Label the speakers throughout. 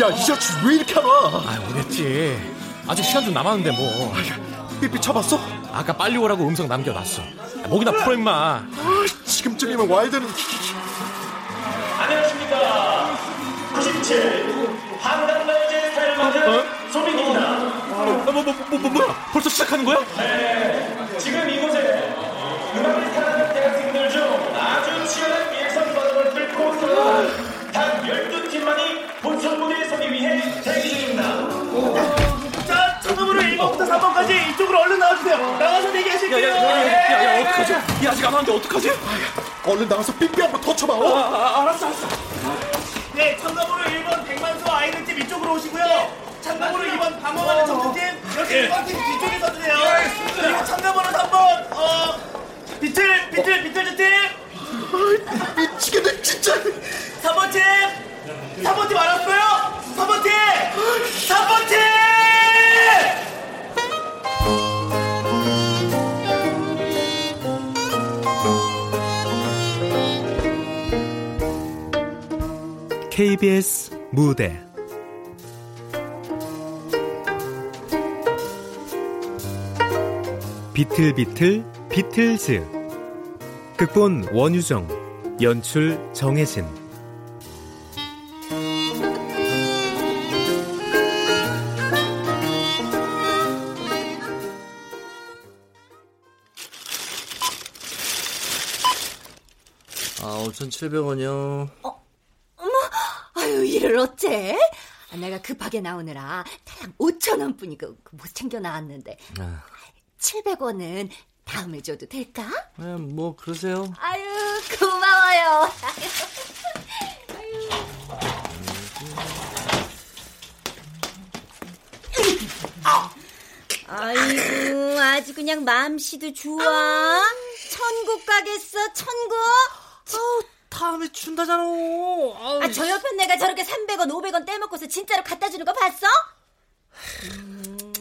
Speaker 1: 야, 이 자식 왜 이렇게 안 와?
Speaker 2: 아, 오겠지. 아직 시간 좀 남았는데 뭐.
Speaker 1: 삐삐 쳐봤어?
Speaker 2: 아까 빨리 오라고 음성 남겨놨어. 목이나 풀어 임마.
Speaker 1: 아, 지금쯤이면 와야 되는.
Speaker 3: 안녕하십니까. 97 한강라이즈의 스타일 맞은 소민입니다.
Speaker 2: 뭐, 뭐, 뭐, 뭐, 뭐, 벌써 시작하는 거야?
Speaker 3: 네, 지금 이쪽으로 얼른 나와주세요. 나가서 대기하실게요.
Speaker 2: 야, 야, 야, 야, 야, 어떡하지? 야, 아직 안 왔는데 어떡하지?
Speaker 1: 얼른 나가서 삐삐 한번 더 쳐봐. 어?
Speaker 2: 아, 알았어, 알았어.
Speaker 3: 네, 참가번호 1번 백만수 아이들팀 이쪽으로 오시고요. 참가번호 2번 방어하는 정수팀 여기 1번 팀 뒤쪽에 서주세요. 그리고 참가번호 3번 어 비틀 비틀 비틀즈 팀
Speaker 1: 미치겠네, 진짜.
Speaker 3: 3번 팀 3번 팀 알았어요? 3번 팀 3번 팀
Speaker 4: KBS 무대. 비틀비틀 비틀즈. 극본 원유정 연출 정혜진.
Speaker 5: 아, 5,700원이요.
Speaker 6: 어째? 아, 내가 급하게 나오느라 다양 5천 원뿐이고 못 챙겨 나왔는데
Speaker 5: 아,
Speaker 6: 700원은 다음에 줘도 될까?
Speaker 5: 네, 뭐, 그러세요.
Speaker 6: 아유, 고마워요. 아이고, 아주 그냥 맘씨도 좋아. 천국 가겠어, 천국?
Speaker 5: 아우, 다음에 준다잖아. 아,
Speaker 6: 저 옆에 내가 저렇게 300원, 500원 떼먹고서 진짜로 갖다 주는 거 봤어? 음,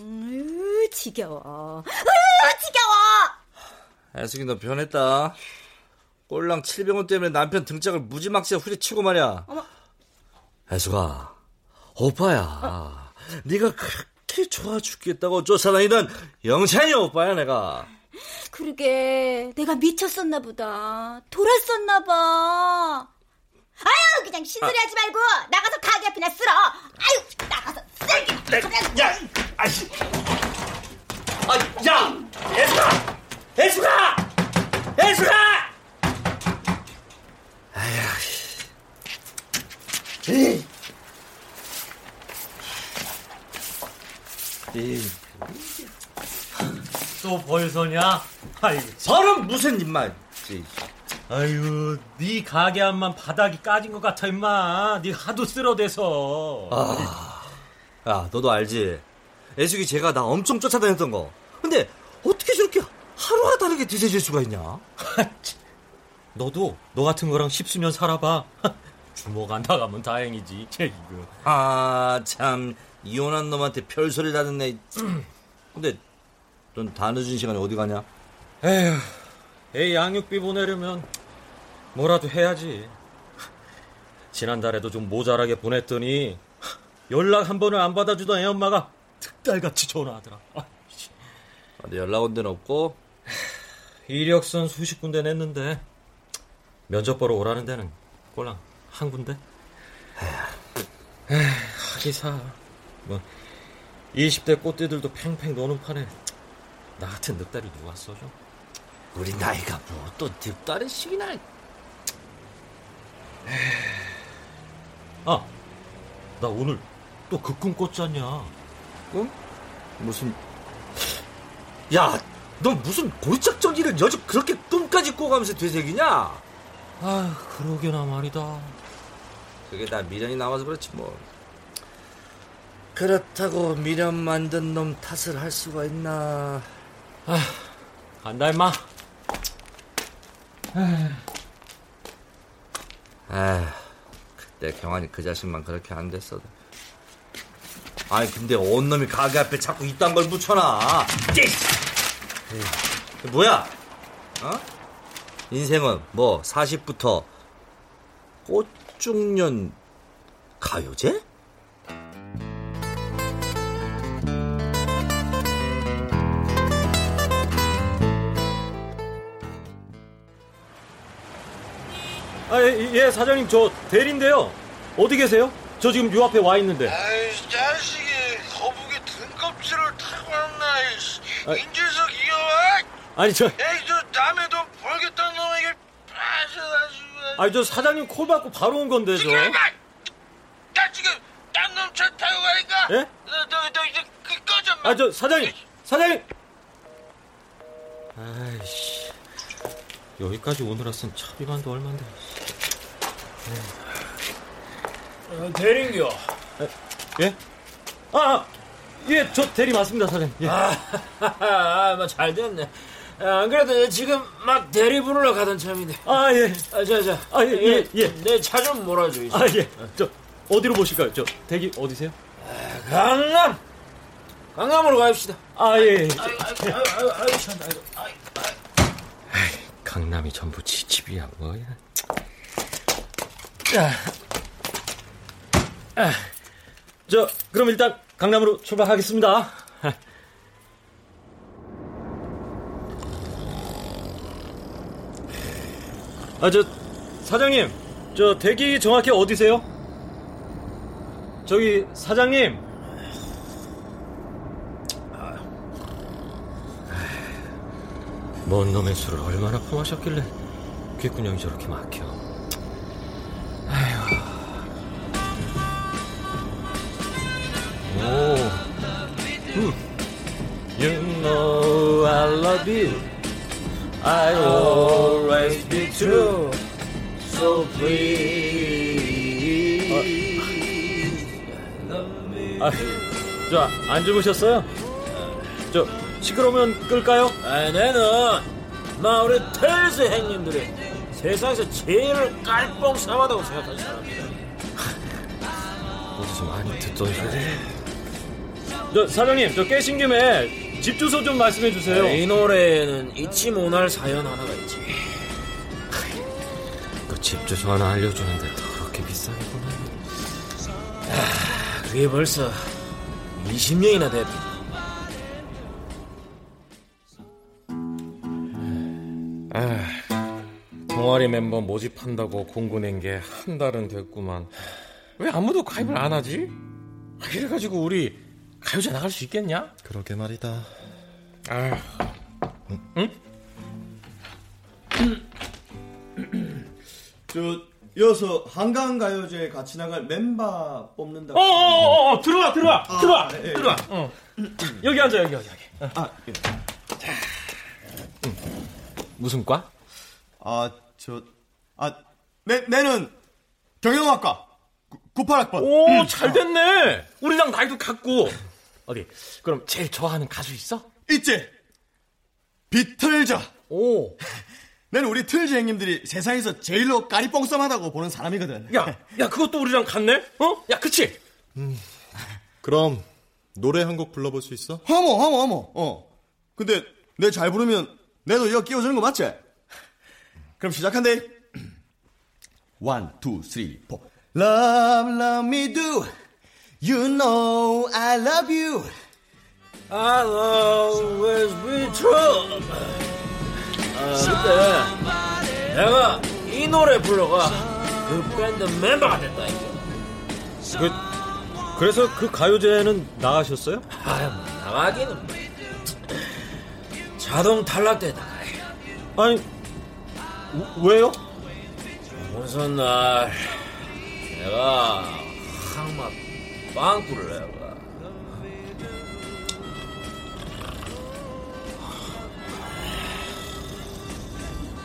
Speaker 6: 으, 지겨워. 으, 지겨워!
Speaker 5: 애숙이 너 변했다. 꼴랑 700원 때문에 남편 등짝을 무지막지하게 후려치고 말이야. 애숙아, 오빠야. 네가 그렇게 좋아 죽겠다고 쫓아다니던 영찬이 오빠야 내가.
Speaker 6: 그러게, 내가 미쳤었나 보다. 돌았었나 봐. 아유, 그냥 신소리 하지 말고, 나가서 가게 앞이나 쓸어. 아유, 나가서 쓸게.
Speaker 3: 야 아씨 아, 야 애수가 애수가 애수가
Speaker 5: 이
Speaker 7: 또 벌서냐? 아이고,
Speaker 5: 서른 무슨 입맛.
Speaker 7: 아유, 네 가게 앞만 바닥이 까진 것 같아 임마. 네 하도 쓸어대서.
Speaker 5: 야, 너도 알지? 애숙이 제가 나 엄청 쫓아다녔던 거. 근데 어떻게 저렇게 하루가 다르게 드세질 수가 있냐?
Speaker 7: 너도 너 같은 거랑 십수년 살아봐. 주먹 안 나가면 다행이지. 쟤 이거.
Speaker 5: 아, 참 이혼한 놈한테 별소리 나는 애. 근데 넌 다 늦은 시간에 어디 가냐?
Speaker 7: 에휴, 애 양육비 보내려면 뭐라도 해야지. 지난달에도 좀 모자라게 보냈더니 연락 한 번을 안 받아주던 애 엄마가 특달같이 전화하더라. 아, 씨.
Speaker 5: 어디 연락 온 데는 없고?
Speaker 7: 이력선 수십 군데 냈는데 면접 보러 오라는 데는 꼴랑 한 군데? 에휴, 하기사. 뭐 20대 꽃띠들도 팽팽 노는 판에 나 같은 늑다리 누가 써줘?
Speaker 5: 우리 나이가 뭐또 득달의 시기나.
Speaker 7: 아, 나 오늘 또 그 꿈 꿨잖냐?
Speaker 5: 꿈? 무슨? 야, 너 무슨 골짝정이를 여주 그렇게 꿈까지 꿔가면서 되새기냐?
Speaker 7: 아, 그러게나 말이다.
Speaker 5: 그게 다 미련이 남아서 그렇지 뭐. 그렇다고 미련 만든 놈 탓을 할 수가 있나?
Speaker 7: 간다 임마.
Speaker 5: 아, 그때 경환이 그 자식만 그렇게 안 됐어도. 아니 근데 온 놈이 가게 앞에 자꾸 이딴 걸 붙여놔. 에이, 뭐야? 어? 인생은 뭐 40부터 꽃중년 가요제?
Speaker 7: 아, 예, 예, 사장님, 저 대리인데요. 어디 계세요? 저 지금 요 앞에 와 있는데.
Speaker 8: 아이 자식이 거북이 등껍질을 타고 왔나 이씨.
Speaker 7: 아.
Speaker 8: 인질석 이어와
Speaker 7: 아니, 저,
Speaker 8: 에이 저 남의 돈 벌겠다는 놈에게 빠져가지고
Speaker 7: 아니, 저 사장님 콜 받고 바로 온 건데, 저.
Speaker 8: 지금 나 지금 딴놈 차 타고 가니까
Speaker 7: 예?
Speaker 8: 너 너 너 이제 그 꺼져 마
Speaker 7: 아, 저, 사장님! 사장님! 아이씨. 여기까지 오느라 쓴 차비만도 얼만데.
Speaker 9: 대린교.
Speaker 7: 예? 아, 아, 예, 저 대리 맞습니다, 사장님. 예.
Speaker 9: 아, 뭐잘 됐네. 아, 안 그래도 지금 막 대리 부르러 가던 참인데.
Speaker 7: 아, 예.
Speaker 9: 아, 자, 자.
Speaker 7: 아, 예, 예, 예.
Speaker 9: 내 차 좀 몰아줘. 이제.
Speaker 7: 아, 예. 저, 어디로 모실까요? 저, 대기 어디세요?
Speaker 9: 강남. 강남으로 갑시다.
Speaker 7: 아, 예. 예.
Speaker 9: 아유, 아유, 아유, 아유, 참, 아유, 아유.
Speaker 7: 강남이 전부 지집이야, 뭐야. 아, 저, 그럼 일단 강남으로 출발하겠습니다. 아, 저, 사장님, 저 대기 정확히 어디세요? 저기, 사장님. 뭔 놈의 술을 얼마나 퍼마셨길래 귓구녕이 저렇게 막혀. 오. 음. You know I love you. I always be true. So please. 아, 저, 안 주무셨어요? 저, 시끄러우면 끌까요?
Speaker 9: 아, 내는 나 우리 텔스 형님들이 세상에서 제일 깔뽕sam하다고 생각하는 사람이다.
Speaker 7: 어디서 많이 듣던 소리. 저 사장님, 저 깨신 김에 집 주소 좀 말씀해 주세요.
Speaker 9: 이 노래에는 잊지 못할 사연 하나가 있지.
Speaker 7: 그 집 주소 하나 알려주는데 그렇게 비싸겠구나.
Speaker 9: 그게 벌써 20년이나 됐다.
Speaker 2: 동아리 멤버 모집한다고 공고 낸 게 한 달은 됐구만. 왜 아무도 가입을 안 하지? 아, 이래가지고 우리 가요제 나갈 수 있겠냐?
Speaker 1: 그러게 말이다.
Speaker 2: 아,
Speaker 10: 저 이어서 한강 가요제 같이 나갈 멤버 뽑는다.
Speaker 2: 어, 어, 어, 어, 들어와, 들어와, 들어와,
Speaker 10: 네, 네.
Speaker 2: 들어와. 어. 여기 앉아, 여기, 여기. 여기.
Speaker 10: 아, 예.
Speaker 2: 무슨 과?
Speaker 10: 아, 저, 아, 내, 내는 경영학과 98학번.
Speaker 2: 오, 잘 됐네. 우리랑 나이도 같고. 어디? 그럼 제일 좋아하는 가수 있어?
Speaker 10: 있지? 비틀즈.
Speaker 2: 오.
Speaker 10: 내는 우리 틀즈 형님들이 세상에서 제일로 까리뽕쌈하다고 보는 사람이거든.
Speaker 2: 야, 야, 그것도 우리랑 같네? 어? 야, 그치?
Speaker 1: 그럼 노래 한 곡 불러볼 수 있어?
Speaker 10: 어머, 어머, 어머. 어. 근데 내 잘 부르면 내도 이거 끼워주는 거 맞지? 그럼 시작한대. One, two, three, four. Love, love me do. You know I love you.
Speaker 9: I'll always be true. 아, 그때 내가 이 노래 불러가 그 밴드 멤버가 됐다. 이거.
Speaker 7: 그, 그래서 그 가요제는 나가셨어요?
Speaker 9: 아, 뭐 나가기는 뭐. 자동 탈락되다가
Speaker 7: 아니, 왜요?
Speaker 9: 무슨 날 내가 항막 빵꾸를 내가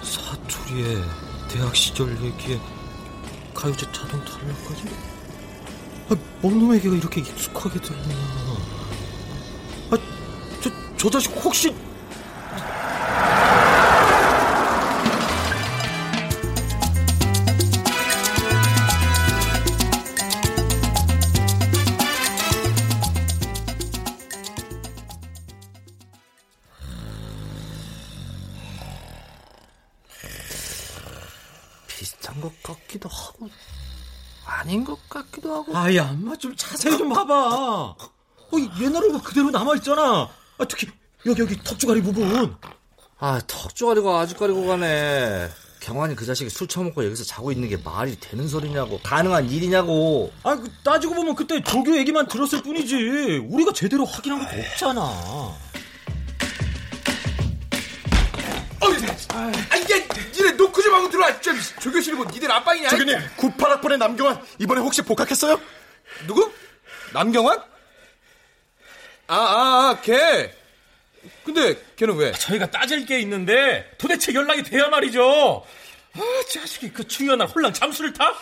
Speaker 7: 사투리에 대학 시절 얘기에 가요제 자동 탈락까지? 아, 뭔 놈에게가 이렇게 익숙하게 들리나? 아, 저, 저 자식 혹시 아이 엄마 좀 자세히 좀 봐봐. 어, 옛날로 그대로 남아 있잖아. 아, 특히 여기 여기 턱주가리 부분.
Speaker 5: 아, 턱 쪼가리고 아주 가리고 가네. 경환이 그 자식이 술 처먹고 여기서 자고 있는 게 말이 되는 소리냐고 가능한 일이냐고
Speaker 7: 아, 그 따지고 보면 그때 조교 얘기만 들었을 뿐이지. 우리가 제대로 확인한 것도 없잖아.
Speaker 11: 아, 이게 니네 노크 좀 하고 들어와. 좀 조교실 뭐 니들 안방이냐?
Speaker 1: 조교님 98학번의 남경환 이번에 혹시 복학했어요?
Speaker 11: 누구? 남경환? 아, 아, 아, 걔. 근데 걔는 왜?
Speaker 2: 저희가 따질 게 있는데 도대체 연락이 돼야 말이죠. 아, 자식이 그 중요한 날 홀랑 잠수를 타?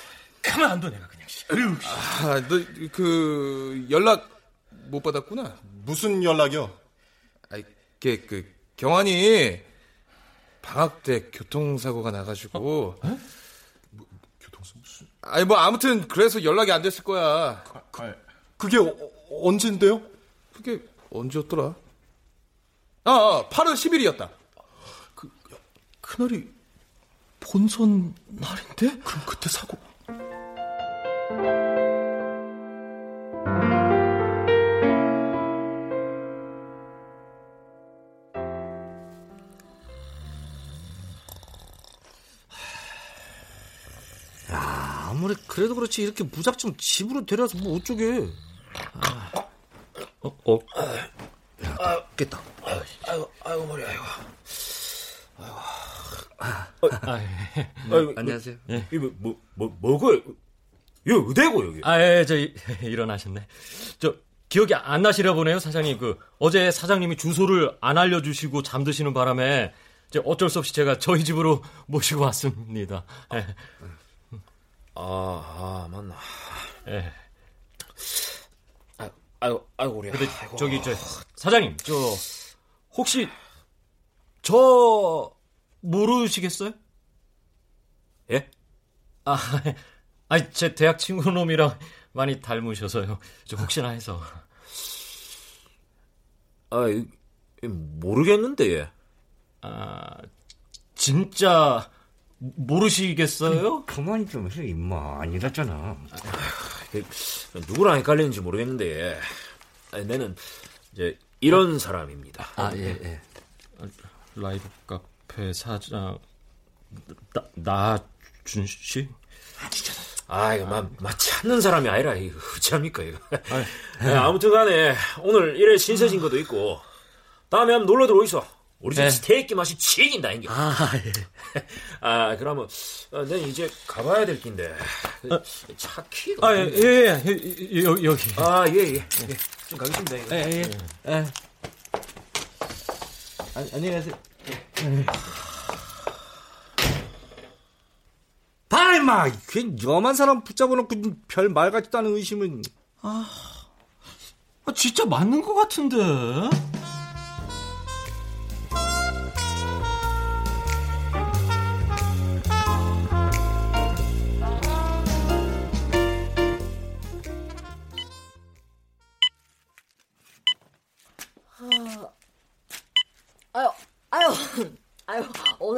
Speaker 2: 가만 안 둬 내가 그냥. 씨. 으유, 씨.
Speaker 11: 아, 너 그 연락 못 받았구나.
Speaker 1: 무슨 연락이요?
Speaker 11: 아이, 걔 그 경환이 방학 때 교통사고가 나가지고.
Speaker 1: 어? 뭐, 교통사고 무슨?
Speaker 11: 아니 뭐 아무튼 그래서 연락이 안 됐을 거야.
Speaker 1: 그게 어, 언젠데요?
Speaker 11: 그게 언제였더라? 아, 아 8월 10일이었다.
Speaker 1: 그날이 본선 날인데? 그럼 그때 사고.
Speaker 5: 그래도 그렇지 이렇게 무작정 집으로 데려와서 뭐 어쩌게
Speaker 7: 어, 어.
Speaker 5: 야, 깼다
Speaker 9: 아이고, 아이고, 머리, 아이고.
Speaker 7: 아, 예.
Speaker 9: 아이고,
Speaker 5: 안녕하세요.
Speaker 9: 뭐, 이거 뭐, 뭐, 뭐고? 이거 의대고, 여기.
Speaker 7: 아, 예, 저, 일어나셨네. 저, 기억이 안 나시려 보네요, 사장님. 그, 어제 사장님이 주소를 안 알려주시고 잠드시는 바람에, 이제 어쩔 수 없이 제가 저희 집으로 모시고 왔습니다. 예.
Speaker 9: 아, 아, 맞나.
Speaker 7: 예.
Speaker 9: 아, 아이고, 아이고, 우리.
Speaker 7: 근데
Speaker 9: 아이고.
Speaker 7: 저기, 저, 사장님, 저, 혹시, 저, 모르시겠어요?
Speaker 9: 예?
Speaker 7: 아, 아니, 제 대학 친구 놈이랑 많이 닮으셔서요. 저 혹시나 해서.
Speaker 9: 아, 모르겠는데, 예.
Speaker 7: 아, 진짜, 모르시겠어요?
Speaker 5: 그만 좀 해, 임마. 아니랬잖아.
Speaker 9: 그, 누구랑 헷갈리는지 모르겠는데, 예. 아니, 나는, 이제, 이런 사람입니다.
Speaker 5: 아, 예, 예.
Speaker 7: 라이브 카페 사장, 나, 나준 씨?
Speaker 9: 아, 이거, 막, 막 찾는 사람이 아니라, 이거, 어찌합니까, 이거. 예, 아무튼 간에, 오늘 일에 신세진 것도 있고, 다음에 한번 놀러 들어오이소. 우리 집
Speaker 7: 네.
Speaker 9: 스테이크 맛이 지긴다, 인게.
Speaker 7: 아, 예.
Speaker 9: 아, 그러면, 어, 난 이제 가봐야 될 낀데. 차 키가.
Speaker 7: 아, 예, 예, 예, 여, 여기.
Speaker 9: 아, 예, 예. 예. 좀 가겠습니다, 이거.
Speaker 5: 예, 예. 예. 아, 안녕히 가세요. 봐, 임마! 괜 염한 사람 붙잡아놓고 별말 같지도 않은 의심은.
Speaker 7: 아, 진짜 맞는 것 같은데?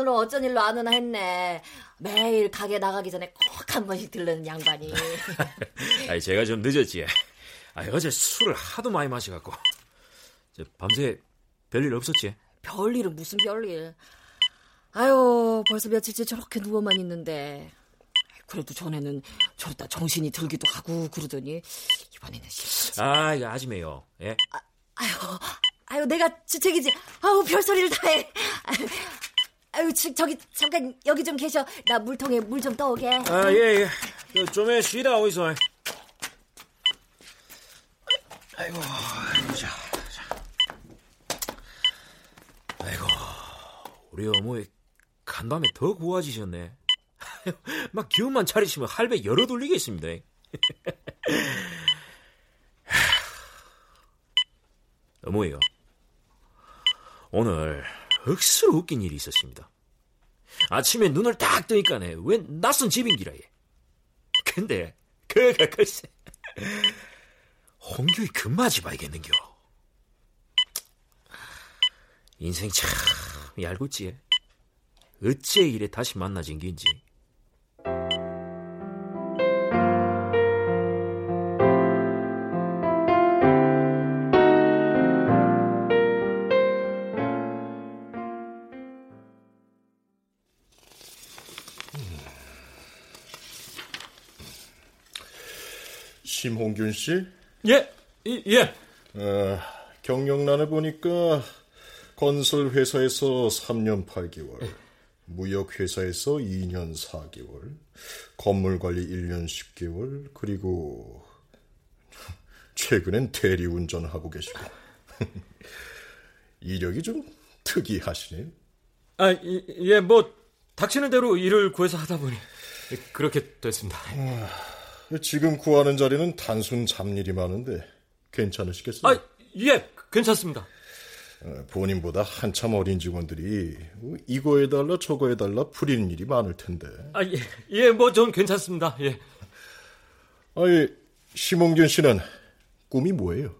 Speaker 12: 오늘 은 어쩐 일로 안 오나 했네. 매일 가게 나가기 전에 꼭 한 번씩 들르는 양반이.
Speaker 9: 아니, 제가 좀 늦었지. 아, 어제 술을 하도 많이 마셔갖고. 저 밤새 별일 없었지?
Speaker 12: 별일은 무슨 별일. 아유, 벌써 며칠째 저렇게 누워만 있는데. 그래도 전에는 저러다 정신이 들기도 하고 그러더니 이번에는 실
Speaker 9: 아, 이거 아지매요. 예?
Speaker 12: 아유, 아유, 내가 주책이지. 아우, 별소리를 다 해. 아유, 저기, 잠깐, 여기 좀 계셔. 나 물통에 물 좀 떠오게.
Speaker 9: 아, 예, 예. 그, 좀에 쉬다 오이소. 아이고, 보자. 아이고, 우리 어머니 간밤에 더 고와지셨네. 막 기운만 차리시면 할배 열어 돌리겠습니다. 어머니요. 오늘 억수로 웃긴 일이 있었습니다. 아침에 눈을 딱 뜨니까네 웬 낯선 집인기라 얘. 근데 그가 글쎄 홍규이 금맞이 봐야겠는겨. 인생 참 얄궂지. 어째 이래 다시 만나진 긴지.
Speaker 1: 홍균 씨?
Speaker 7: 예, 예.
Speaker 1: 어, 경력란을 보니까 건설회사에서 3년 8개월, 무역회사에서 2년 4개월, 건물관리 1년 10개월, 그리고 최근엔 대리운전하고 계시고. 이력이 좀 특이하시네.
Speaker 7: 아, 예, 뭐 닥치는 대로 일을 구해서 하다 보니 그렇게 됐습니다.
Speaker 1: 어, 지금 구하는 자리는 단순 잡일이 많은데 괜찮으시겠어요?
Speaker 7: 아, 예, 괜찮습니다.
Speaker 1: 어, 본인보다 한참 어린 직원들이 이거 해달라 저거 해달라 부리는 일이 많을 텐데.
Speaker 7: 아, 예, 예, 뭐 전 괜찮습니다. 예.
Speaker 1: 아니, 심홍균 씨는 꿈이 뭐예요?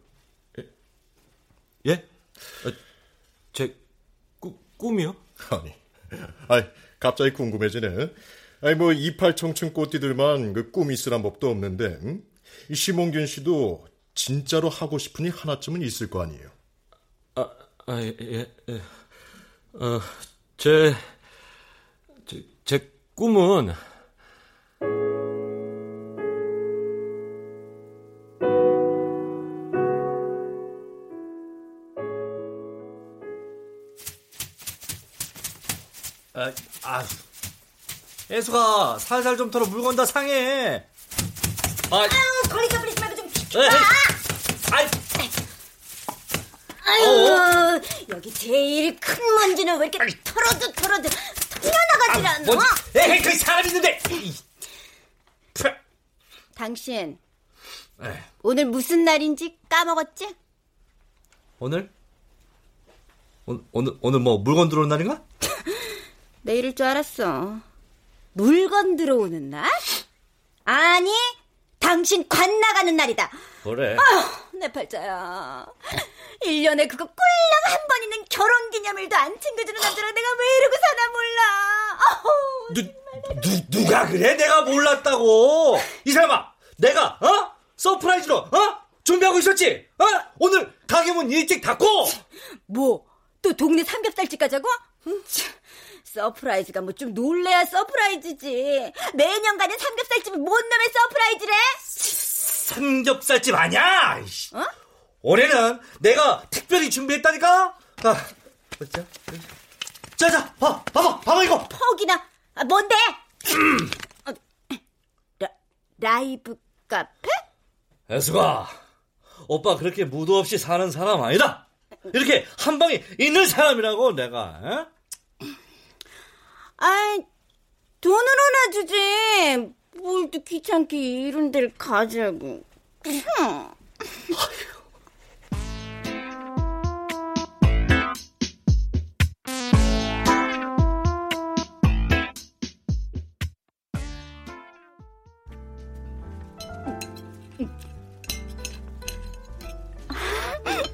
Speaker 7: 예? 아, 제 꾸, 꿈이요?
Speaker 1: 아니, 아니 갑자기 궁금해지네. 아니 뭐 이팔 청춘 꽃띠들만 그 꿈이 있으란 법도 없는데 응? 이 심홍균 씨도 진짜로 하고 싶은 일 하나쯤은 있을 거 아니에요.
Speaker 7: 아, 아 예, 예, 예. 어, 제, 제, 제 꿈은
Speaker 5: 아, 아, 애수가 살살 좀 털어 물건 다 상해.
Speaker 6: 아, 아유, 걸리자 버리지 말고 좀 비켜.
Speaker 5: 아이,
Speaker 6: 아유, 여기 제일 큰 먼지는 왜 이렇게 털어도 털어도 털려나가질 않아?
Speaker 5: 뭔지, 에이, 그 사람 있는데.
Speaker 6: 당신
Speaker 5: 에이,
Speaker 6: 오늘 무슨 날인지 까먹었지?
Speaker 5: 오늘? 오, 오늘 오늘 뭐 물건 들어오는 날인가?
Speaker 6: 내일일 줄 알았어. 물건 들어오는 날? 아니, 당신 관 나가는 날이다.
Speaker 5: 그래.
Speaker 6: 아휴, 내 팔자야. 1년에 그거 꼴랑 한 번 있는 결혼 기념일도 안 챙겨주는 남자랑 내가 왜 이러고 사나 몰라. 아우,
Speaker 5: 누, 누, 누가 그래? 내가 몰랐다고. 이 사람아, 내가, 어? surprise로, 어? 준비하고 있었지? 어? 오늘 가게 문 일찍 닫고!
Speaker 6: 뭐, 또 동네 삼겹살집 가자고? 음, 참, surprise가 뭐 좀 놀래야 surprise지. 매년 가는 삼겹살집이 뭔 놈의 surprise래?
Speaker 5: 삼겹살집 아니야!
Speaker 6: 어?
Speaker 5: 올해는 내가 특별히 준비했다니까? 아, 자, 자, 자, 봐, 봐봐, 봐봐, 이거!
Speaker 6: 퍽이나, 아, 뭔데? 어, 라, 라이브 카페?
Speaker 5: 애수가, 오빠 그렇게 무도 없이 사는 사람 아니다! 이렇게 한 방에 있는 사람이라고 내가, 에?
Speaker 6: 아이, 돈으로나 주지. 뭘 또 귀찮게 이런 데를 가자고. 흠.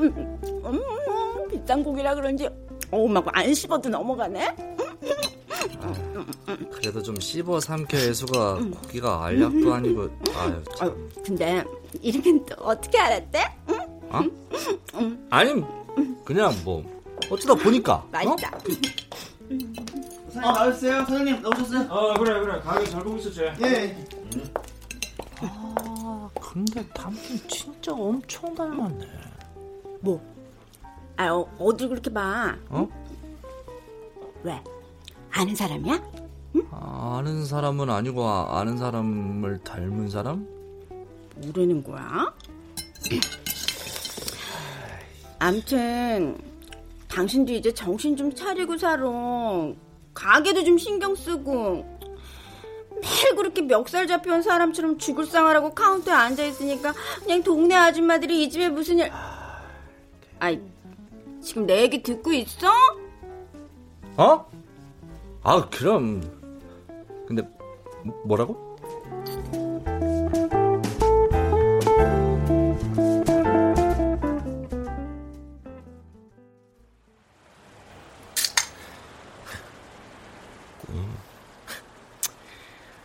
Speaker 6: 음, 비싼 고기라 그런지 어우 막안 씹어도 넘어가네.
Speaker 5: 그래도 좀 씹어 삼켜 애수가 고기가 알약도 아니고, 아유, 참.
Speaker 6: 아유, 근데 또 어떻게 알았대? 응?
Speaker 5: 어? 아니, 그냥 뭐, 어쩌다 보니까.
Speaker 6: 맛있다.
Speaker 10: 사장님 나오셨어요? 사장님 나오셨어요?
Speaker 9: 어 그래 그래 가게 잘 보고 있었지.
Speaker 10: 예.
Speaker 5: 아, 근데 닮긴 진짜 엄청 닮았네.
Speaker 6: 뭐? 아, 어, 어딜 그렇게 봐?
Speaker 5: 어?
Speaker 6: 왜? 아는 사람이야?
Speaker 5: 아는 사람은 아니고 아, 아는 사람을 닮은 사람?
Speaker 6: 뭐라는 거야? 암튼 당신도 이제 정신 좀 차리고 살아. 가게도 좀 신경 쓰고 매일 그렇게 멱살 잡혀온 사람처럼 죽을 상하라고 카운터에 앉아 있으니까 그냥 동네 아줌마들이 이 집에 무슨 일? 아이 지금 내 얘기 듣고 있어?
Speaker 5: 어? 아, 그럼. 근데, 뭐- 뭐라고?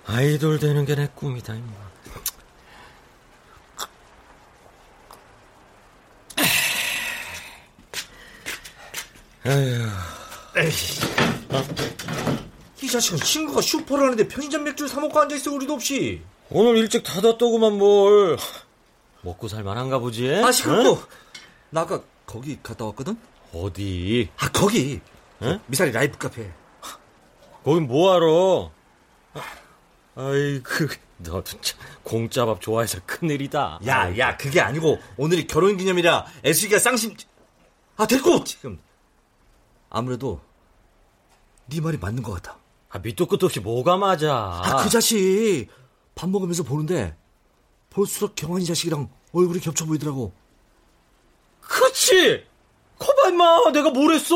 Speaker 7: 아이돌 되는 게 내 꿈이다, 임마. 에휴.
Speaker 5: 이 자식은 친구가 슈퍼를 하는데 편의점 맥주를 사먹고 앉아있어, 우리도 없이.
Speaker 7: 오늘 일찍 닫았더구만 뭘. 먹고 살만한가 보지?
Speaker 5: 아, 시끄럽고. 나 아까 거기 갔다 왔거든?
Speaker 7: 어디?
Speaker 5: 아, 거기. 응? 미사리 라이브 카페.
Speaker 7: 거긴 뭐하러? 아이고, 너도 참 공짜 밥 좋아해서 큰일이다.
Speaker 5: 야, 야, 그게 아니고 오늘이 결혼 기념이라 애수기가 쌍심. 아, 됐고 지금. 아무래도 네 말이 맞는 것 같아.
Speaker 7: 아, 밑도 끝도 없이 뭐가 맞아?
Speaker 5: 아, 그 자식 밥 먹으면서 보는데 볼수록 경환이 자식이랑 얼굴이 겹쳐 보이더라고.
Speaker 7: 그렇지. 커봐 임마. 내가 뭘 했어?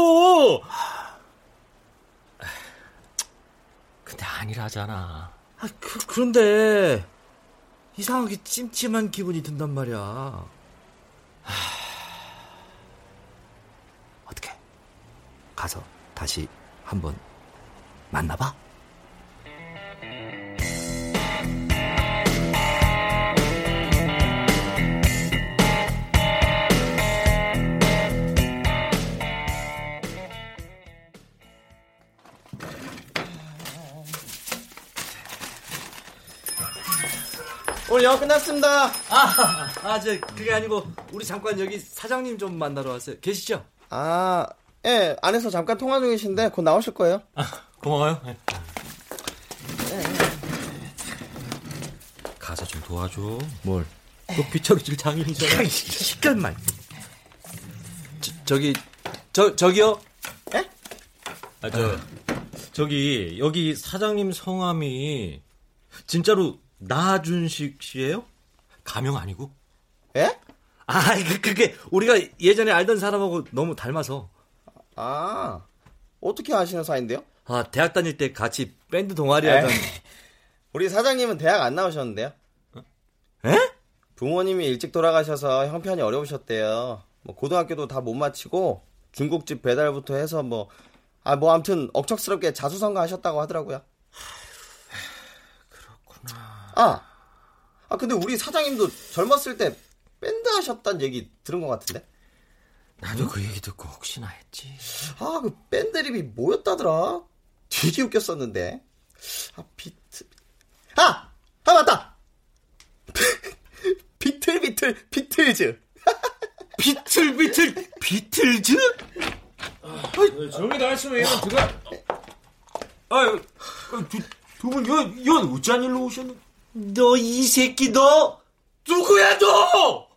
Speaker 7: 근데 아니라잖아.
Speaker 5: 아, 그, 그런데 이상하게 찜찜한 기분이 든단 말이야. 하... 어떻게? 가서 다시 한번 만나봐.
Speaker 10: 오늘 영화 끝났습니다.
Speaker 5: 아, 아, 저 그게 아니고 우리 잠깐 여기 사장님 좀 만나러 왔어요. 계시죠?
Speaker 10: 아, 예, 안에서 잠깐 통화 중이신데 곧 나오실 거예요.
Speaker 7: 아, 고마워요. 네. 가서 좀 도와줘.
Speaker 5: 뭘?
Speaker 7: 너 빗자루질 장인이잖아.
Speaker 5: 시간만. 저, 저기 저 저기요.
Speaker 10: 에?
Speaker 7: 아, 저 저기 여기 사장님 성함이 진짜로 나준식 씨예요? 가명 아니고?
Speaker 10: 예?
Speaker 5: 아, 그, 그게 우리가 예전에 알던 사람하고 너무 닮아서.
Speaker 10: 아, 어떻게 아시는 사이인데요?
Speaker 5: 아, 대학 다닐 때 같이 밴드 동아리 하던.
Speaker 10: 우리 사장님은 대학 안 나오셨는데요?
Speaker 5: 에?
Speaker 10: 부모님이 일찍 돌아가셔서 형편이 어려우셨대요. 뭐 고등학교도 다 못 마치고 중국집 배달부터 해서 뭐, 아, 뭐 아무튼 억척스럽게 자수성가 하셨다고 하더라고요.
Speaker 7: 그렇구나.
Speaker 10: 아, 아 근데 우리 사장님도 젊었을 때 밴드 하셨단 얘기 들은 것 같은데?
Speaker 7: 나도 그 얘기 듣고 혹시나 했지.
Speaker 10: 아, 그 밴드 이름이 뭐였다더라? 되게 웃겼었는데. 아, 비트. 아! 아, 맞다! 비틀, 비틀, 비틀즈.
Speaker 5: 비틀, 비틀, 비틀즈?
Speaker 9: 정이 나왔으면 얘는 들어가. 아유, 두, 두 분, 여, 연 어쩐 일로 오셨는?
Speaker 5: 너 이 새끼 너 누구야 너?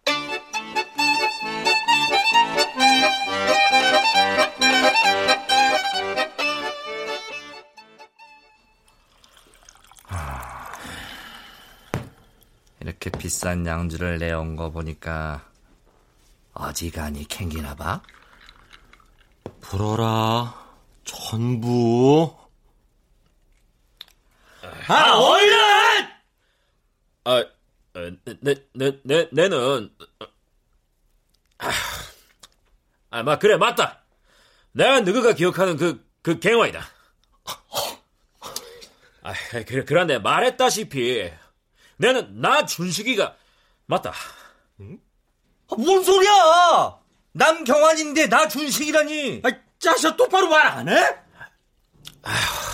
Speaker 5: 이렇게 비싼 양주를 내온 거 보니까 어지간히 캥기나 봐.
Speaker 7: 불어라. 전부.
Speaker 5: 아, 얼른!
Speaker 9: 아, 내, 내, 내, 내는, 아, 아, 막, 그래, 맞다. 내가 너가 기억하는 그, 그 갱화이다. 아, 그래, 그런데 말했다시피, 내는 나 준식이가, 맞다.
Speaker 5: 응? 아, 뭔 소리야! 남 경환인데 나 준식이라니!
Speaker 7: 아, 짜셔 똑바로 말 안 해?
Speaker 9: 아휴.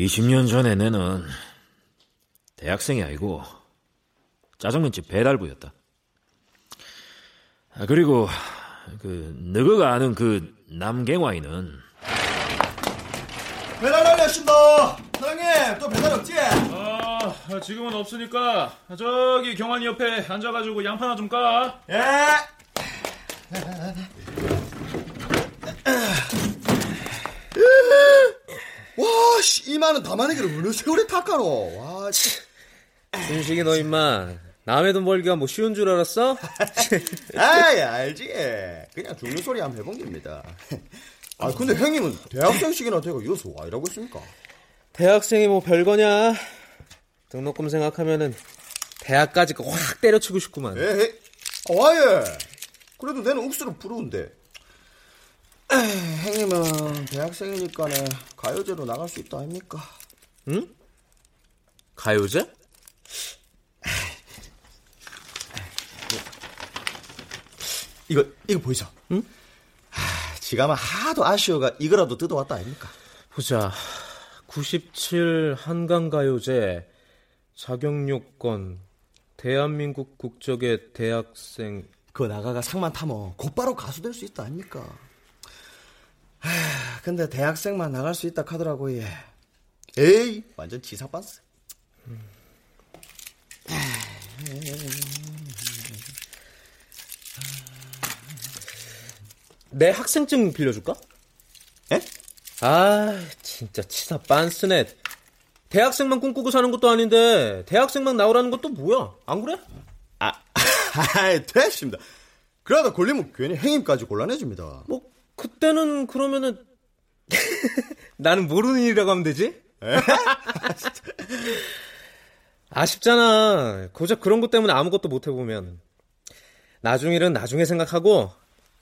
Speaker 9: 20년 전에 내는 대학생이 아니고 짜장면집 배달부였다. 아, 그리고 그 너가 아는 그 남갱와이는
Speaker 10: 배달 알렸습니다. 사장님, 또 배달 없지?
Speaker 3: 아, 지금은 없으니까 저기 경환이 옆에 앉아가지고 양파나 좀 까.
Speaker 10: 예. 와, 씨, 이만은 다만에게를 어느 세월에 탁하노. 와, 씨.
Speaker 13: 준식이 너 임마 남의 돈 벌기가 뭐 쉬운 줄 알았어?
Speaker 10: 아이, 알지. 그냥 죽는 소리 한번 해본 겁니다. 아, 근데 형님은 대학생식이나 되고 이어서 와 이라고 했습니까?
Speaker 13: 대학생이 뭐 별거냐? 등록금 생각하면은 대학까지 확 때려치고 싶구만.
Speaker 10: 에헤. 아, 예. 그래도 내는 옥수로 부러운데. 행님은 대학생이니까네 가요제로 나갈 수 있다 아닙니까?
Speaker 13: 응? 가요제?
Speaker 10: 이거 이거 보이죠? 응? 하, 지가만 하도 아쉬워가 이거라도 뜯어왔다 아닙니까?
Speaker 13: 보자. 97 한강가요제 자격요건 대한민국 국적의 대학생
Speaker 10: 그 나가가 상만 타면 곧바로 가수 될 수 있다 아닙니까? 하, 근데 대학생만 나갈 수 있다 카더라고 얘. 에이 완전 지사반스.
Speaker 13: 내 학생증 빌려줄까?
Speaker 10: 에?
Speaker 13: 아, 진짜 치사 빤스네. 대학생만 꿈꾸고 사는 것도 아닌데 대학생만 나오라는 것도 뭐야? 안 그래?
Speaker 10: 아, 아 됐습니다. 그러다 걸리면 괜히 행임까지 곤란해집니다.
Speaker 13: 뭐 그때는 그러면은 나는 모르는 일이라고 하면 되지? 아쉽잖아. 고작 그런 것 때문에 아무것도 못 해보면. 나중 일은 나중에 생각하고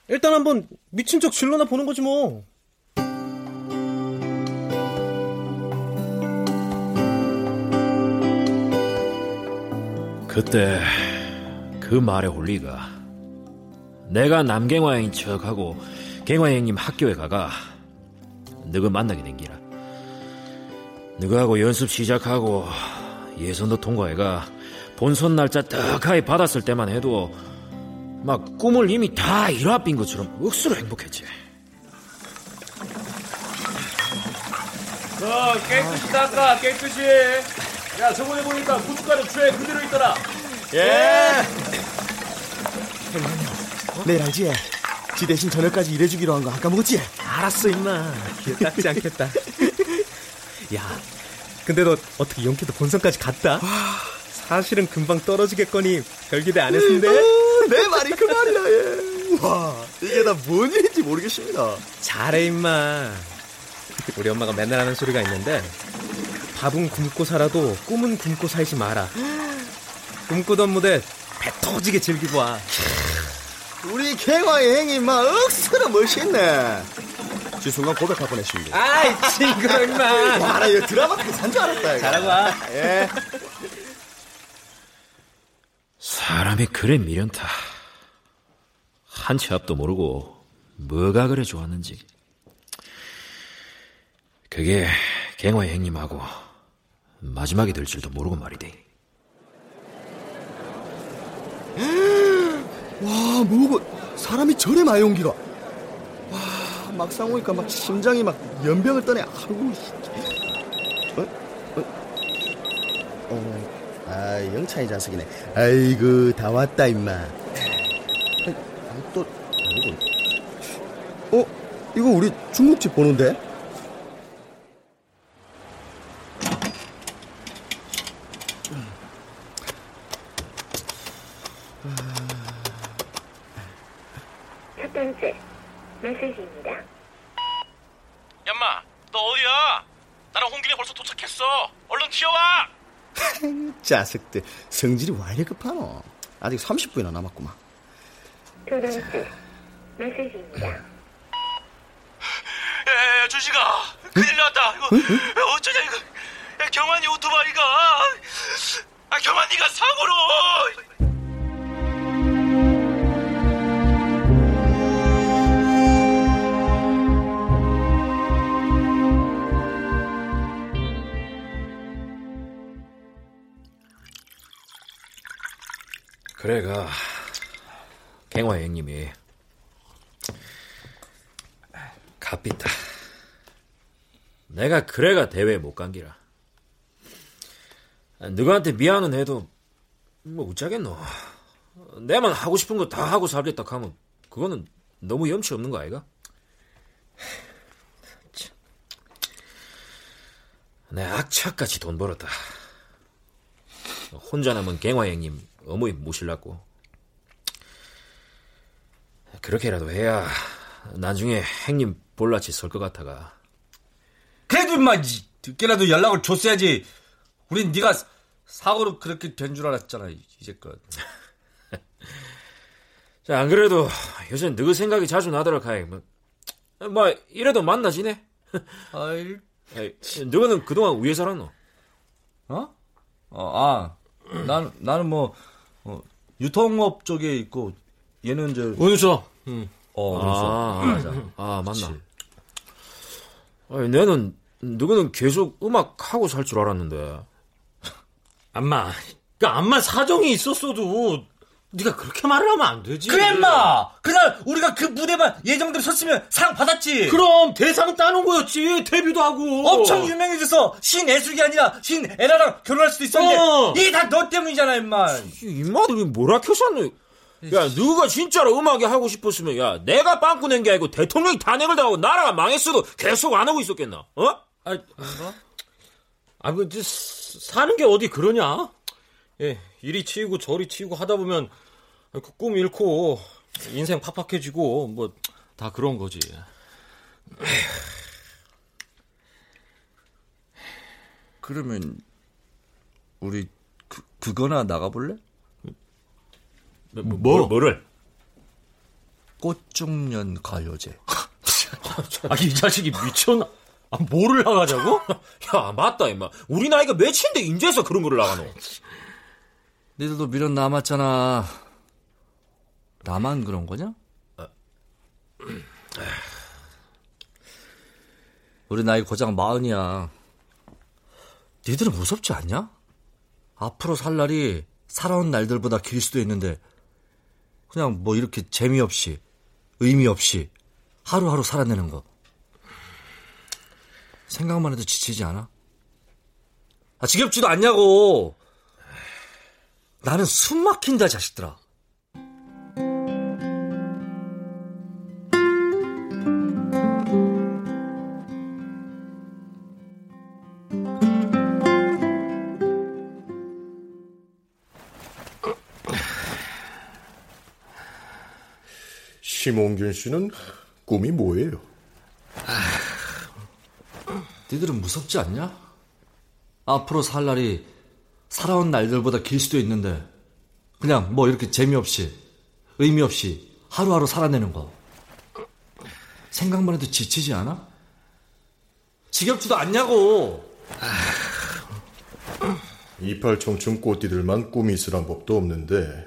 Speaker 13: 일단 한번 미친 척 질러나 보는 거지 뭐.
Speaker 9: 그때 그 말에 홀리가 내가 남갱화형인 척하고 갱화 형님 학교에 가가 너가 만나게 된 기라 너하고 연습 시작하고 예선도 통과해가 본선 날짜 떡하니 받았을 때만 해도 막 꿈을 이미 다 이뤄빈 것처럼 억수로 행복했지
Speaker 3: 자, 깨끗이 닦아, 깨끗이. 야, 저번에 보니까 고춧가루 추에 그대로 있더라.
Speaker 10: 예. 내일 알지? 지 대신 저녁까지 일해주기로 한거 아까 먹었지?
Speaker 13: 알았어 임마. 기회 닦지 않겠다. 야, 근데 너 어떻게 영케도 본선까지 갔다? 사실은 금방 떨어지겠거니 별 기대 안 했는데.
Speaker 10: 내 말이 그 말이야 얘. 와 이게 다 뭔 일인지 모르겠습니다.
Speaker 13: 잘해 임마. 우리 엄마가 맨날 하는 소리가 있는데 밥은 굶고 살아도 꿈은 굶고 살지 마라. 꿈꾸던 무대 배 터지게 즐기고 와.
Speaker 10: 우리 갱화의 행이 막 억수로 멋있네. 지 순간 고백할 뻔했습니다.
Speaker 13: 아이 징그러 임마.
Speaker 10: 와 나 이거 드라마 산줄 알았다. 이거.
Speaker 13: 잘하고 와.
Speaker 10: 예.
Speaker 9: 사람이 그래 미련타 한 치 앞도 모르고 뭐가 그래 좋았는지 그게 갱화의 형님하고 마지막이 될 줄도 모르고 말이대
Speaker 10: 와 뭐고 사람이 저래 마용기가. 와 막상 오니까 막 심장이 막 연병을 떠네. 아이고. 어? 어? 어. 아 영찬이 자식이네. 아이고 다 왔다 임마. 아, 또 이거. 어? 이거 우리 중국집 보는데? 자식들 성질이 왜 이렇게 급하노? 아직 30분이나 남았구만.
Speaker 14: 두 번째 메시지입니다.
Speaker 3: 에, 주식아, 큰일 났다. 이거 어쩌냐 이거. 야, 경환이 오토바이가. 아, 경환이가 사고로.
Speaker 9: 그래가. 갱화 형님이. 값비다. 내가 그래가 대회에 못 간기라. 너한테 미안은 해도 뭐 어쩌겠노. 내만 하고 싶은 거 다 하고 살겠다 하면 그거는 너무 염치 없는 거 아이가? 내 악착같이 돈 벌었다. 혼자 남은 갱화 형님 어머니 모실라고 그렇게라도 해야 나중에 행님 볼라치 설 것 같아가
Speaker 5: 그래도 임마 늦게라도 연락을 줬어야지. 우린 네가 사고로 그렇게 된 줄 알았잖아 이제껏.
Speaker 9: 자, 안 그래도 요새 너그 생각이 자주 나더라 카이 뭐, 뭐 이래도 만나지네
Speaker 5: 아이
Speaker 9: 너는 그동안 위에 살았노?
Speaker 5: 어? 어, 아, 난, 나는 뭐, 어, 유통업 쪽에 있고,
Speaker 10: 얘는 저
Speaker 2: 은서. 응.
Speaker 10: 어,
Speaker 9: 아,
Speaker 10: 은서.
Speaker 9: 맞아. 아, 맞나. 아니, 내는, 너는 계속 음악 하고 살 줄 알았는데.
Speaker 7: 암마, 그 암마 사정이 있었어도 네가 그렇게 말을 하면 안 되지.
Speaker 5: 그래 인마 그날 우리가 그 무대만 예정대로 섰으면 상 받았지
Speaker 7: 그럼 대상 따는 거였지. 데뷔도 하고.
Speaker 5: 엄청 유명해져서 신애숙이 아니라 신애라랑 결혼할 수도 있었는데
Speaker 7: 어.
Speaker 5: 이게 다 너 때문이잖아 임마
Speaker 9: 이마들이 뭐라 켜셨노? 야, 너가 진짜로 음악이 하고 싶었으면, 야, 내가 빵꾸 낸 게 아니고 대통령이 탄핵을 당하고 나라가 망했어도 계속 안 하고 있었겠나? 어?
Speaker 7: 아, 아, 그, 저, 사는 게 어디 그러냐? 예, 이리 치이고 저리 치이고 하다 보면 그 꿈 잃고 인생 팍팍해지고 뭐 다 그런 거지.
Speaker 10: 그러면 우리 그, 그거나 나가볼래?
Speaker 7: 뭐? 뭐를?
Speaker 10: 꽃중년 가요제.
Speaker 7: 아, 이 자식이 미쳤나? 아, 뭐를 나가자고?
Speaker 9: 야, 맞다, 임마. 우리 나이가 몇인데 인제서 그런 거를 나가노?
Speaker 10: 니들도 미련 남았잖아. 나만 그런 거냐? 우리 나이 고작 마흔이야. 니들은 무섭지 않냐? 앞으로 살 날이 살아온 날들보다 길 수도 있는데 그냥 뭐 이렇게 재미없이 의미 없이 하루하루 살아내는 거 생각만 해도 지치지 않아? 아 지겹지도 않냐고 나는 숨 막힌다 자식들아
Speaker 1: 심홍균 씨는 꿈이 뭐예요?
Speaker 10: 니들은 무섭지 않냐? 앞으로 살 날이 살아온 날들보다 길 수도 있는데 그냥 뭐 이렇게 재미없이 의미 없이 하루하루 살아내는 거 생각만 해도 지치지 않아? 지겹지도 않냐고
Speaker 1: 이팔 청춘 꽃띠들만 꿈이 있으란 법도 없는데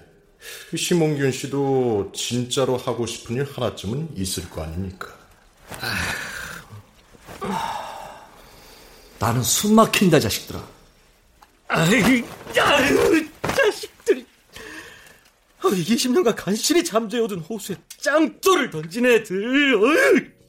Speaker 1: 심홍균 씨도 진짜로 하고 싶은 일 하나쯤은 있을 거 아닙니까?
Speaker 10: 나는 숨 막힌다 자식들아
Speaker 7: 아이, 아유, 자식들이. 어, 20년간 간신히 잠재워둔 호수에 짱돌을 던진 애들. 어휴.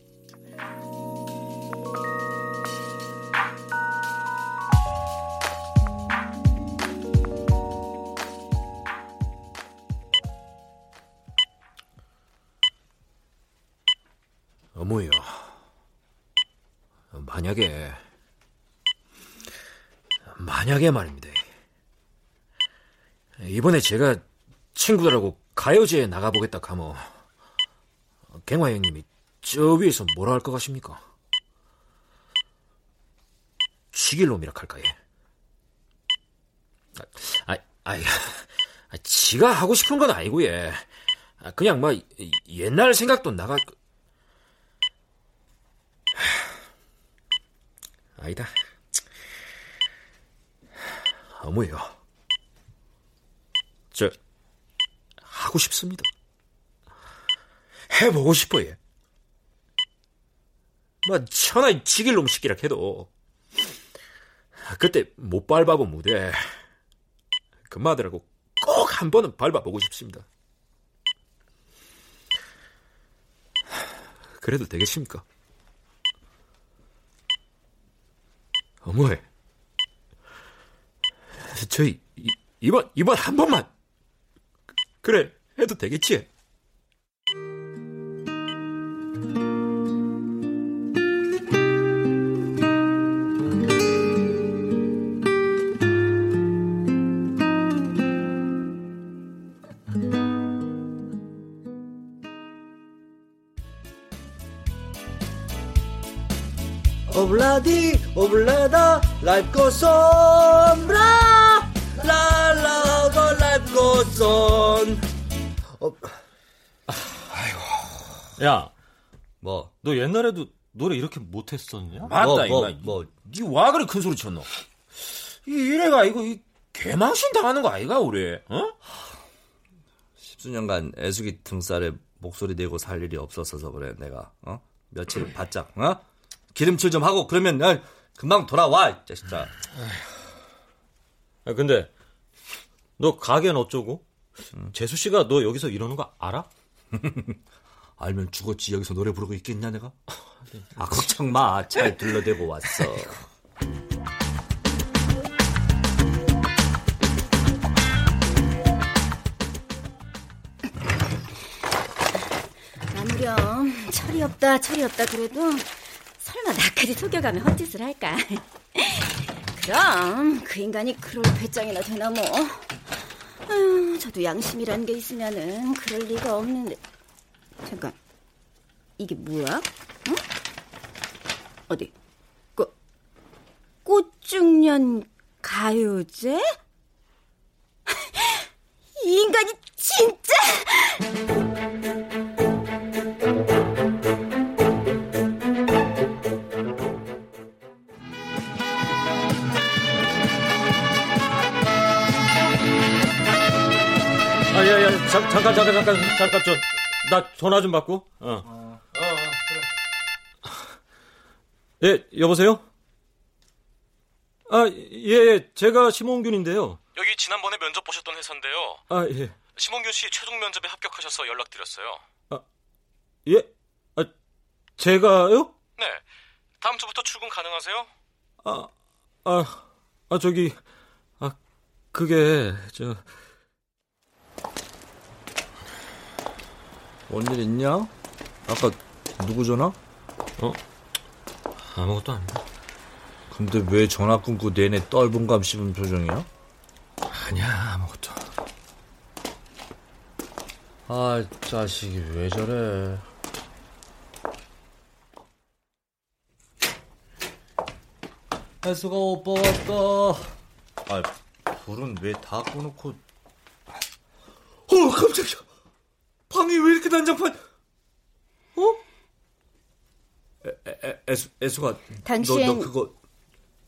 Speaker 9: 만약에 말입니다. 이번에 제가 친구들하고 가요제에 나가보겠다 하면, 갱화 형님이 저 위에서 뭐라 할 것 같습니까? 죽일 놈이라 할까요? 아, 아, 아, 아, 지가 하고 싶은 건 아니고, 예. 아, 그냥 뭐, 옛날 생각도 나가, 아니다. 어머요. 저, 하고 싶습니다. 해보고 싶어요. 뭐, 천하의 지길 놈 시키라 해도, 그때 못 밟아본 무대, 금마들하고 꼭 한 번은 밟아보고 싶습니다. 그래도 되겠습니까? 어머해. 저희, 이, 이번, 이번 한 번만. 그래, 해도 되겠지?
Speaker 5: Ob-la-di 오 life goes on
Speaker 7: 야,
Speaker 10: 뭐?
Speaker 7: 너 옛날에도 노래 이렇게 못했었냐?
Speaker 9: 맞다,
Speaker 10: 뭐,
Speaker 9: 이거.
Speaker 10: 뭐.
Speaker 9: 니 와 그리 큰 소리 쳤노? 이, 이래가, 이거, 이, 개망신 당하는 거 아이가, 우리? 어?
Speaker 5: 수년간 애숙이 등살에 목소리 내고 살 일이 없었어서 그래 내가 어 며칠 바짝 어 기름칠 좀 하고 그러면 어, 금방 돌아와 이 자식아
Speaker 7: 아, 근데 너 가게는 어쩌고? 재수 씨가 너 여기서 이러는 거 알아?
Speaker 5: 알면 죽었지. 여기서 노래 부르고 있겠냐 내가? 아 걱정 마 잘 둘러대고 왔어.
Speaker 6: 아무렴 철이 없다 철이 없다 그래도 설마 나까지 속여가면 헛짓을 할까? 그럼 그 인간이 그럴 배짱이나 되나 뭐 아유 저도 양심이라는 게 있으면은 그럴 리가 없는데 잠깐 이게 뭐야? 응? 어디? 꽃 꽃중년 가요제? 이 인간이 진짜
Speaker 7: 잠, 잠깐, 잠깐, 잠깐, 잠깐, 저, 나 전화 좀 받고. 어. 예, 여보세요? 아, 예, 예, 제가 심홍균인데요.
Speaker 2: 여기 지난번에 면접 보셨던 회사인데요.
Speaker 7: 아, 예.
Speaker 2: 심홍균 씨 최종 면접에 합격하셔서 연락드렸어요.
Speaker 7: 예? 아, 제가요?
Speaker 2: 네. 다음 주부터 출근 가능하세요?
Speaker 7: 아, 아, 아, 저기, 아, 그게, 저,
Speaker 5: 뭔 일 있냐? 아까 누구 전화?
Speaker 7: 어? 아무것도 아닌데.
Speaker 5: 근데 왜 전화 끊고 내내 떫은 감 씹은 표정이야?
Speaker 7: 아니야, 아무것도.
Speaker 5: 아, 자식이 왜 저래? 혜수가 오빠 왔다. 아, 불은 왜 다 꺼놓고?
Speaker 11: 어, 깜짝이야. 방이 왜 이렇게 난장판? 어?
Speaker 5: 애, 애, 애수, 애수가
Speaker 6: 당신
Speaker 5: 너, 너 그거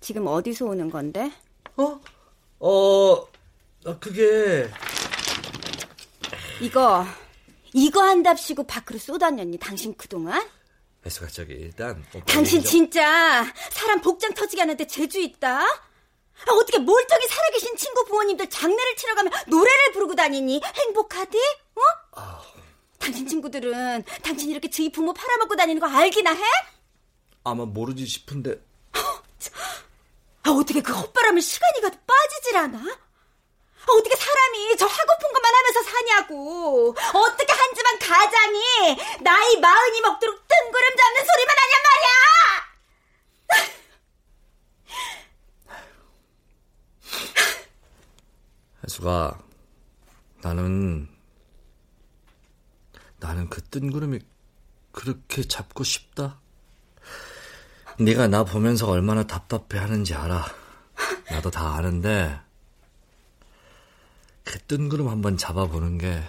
Speaker 6: 지금 어디서 오는 건데?
Speaker 5: 어? 어, 아, 그게
Speaker 6: 이거 이거 한답시고 밖으로 쏟아냈니 당신 그동안?
Speaker 5: 애수가 저기 일단
Speaker 6: 당신
Speaker 5: 좀-
Speaker 6: 진짜 사람 복장 터지게 하는데 재주 있다? 아, 어떻게 멀쩡히 살아계신 친구 부모님들 장례를 치러 가면 노래를 부르고 다니니? 행복하디? 어? 당신 친구들은 당신 이렇게 저희 부모 팔아먹고 다니는 거 알기나 해?
Speaker 5: 아마 모르지 싶은데
Speaker 6: 아, 어떻게 그 헛바람을 시간이 가도 빠지질 않아? 아, 어떻게 사람이 저 하고픈 것만 하면서 사냐고. 어떻게 한 집안 가장이 나이 마흔이 먹도록 뜬구름 잡는 소리만 하냔 말이야!
Speaker 5: 혜수가 나는 나는 그 뜬구름이 그렇게 잡고 싶다. 네가 나 보면서 얼마나 답답해하는지 알아. 나도 다 아는데 그 뜬구름 한번 잡아보는 게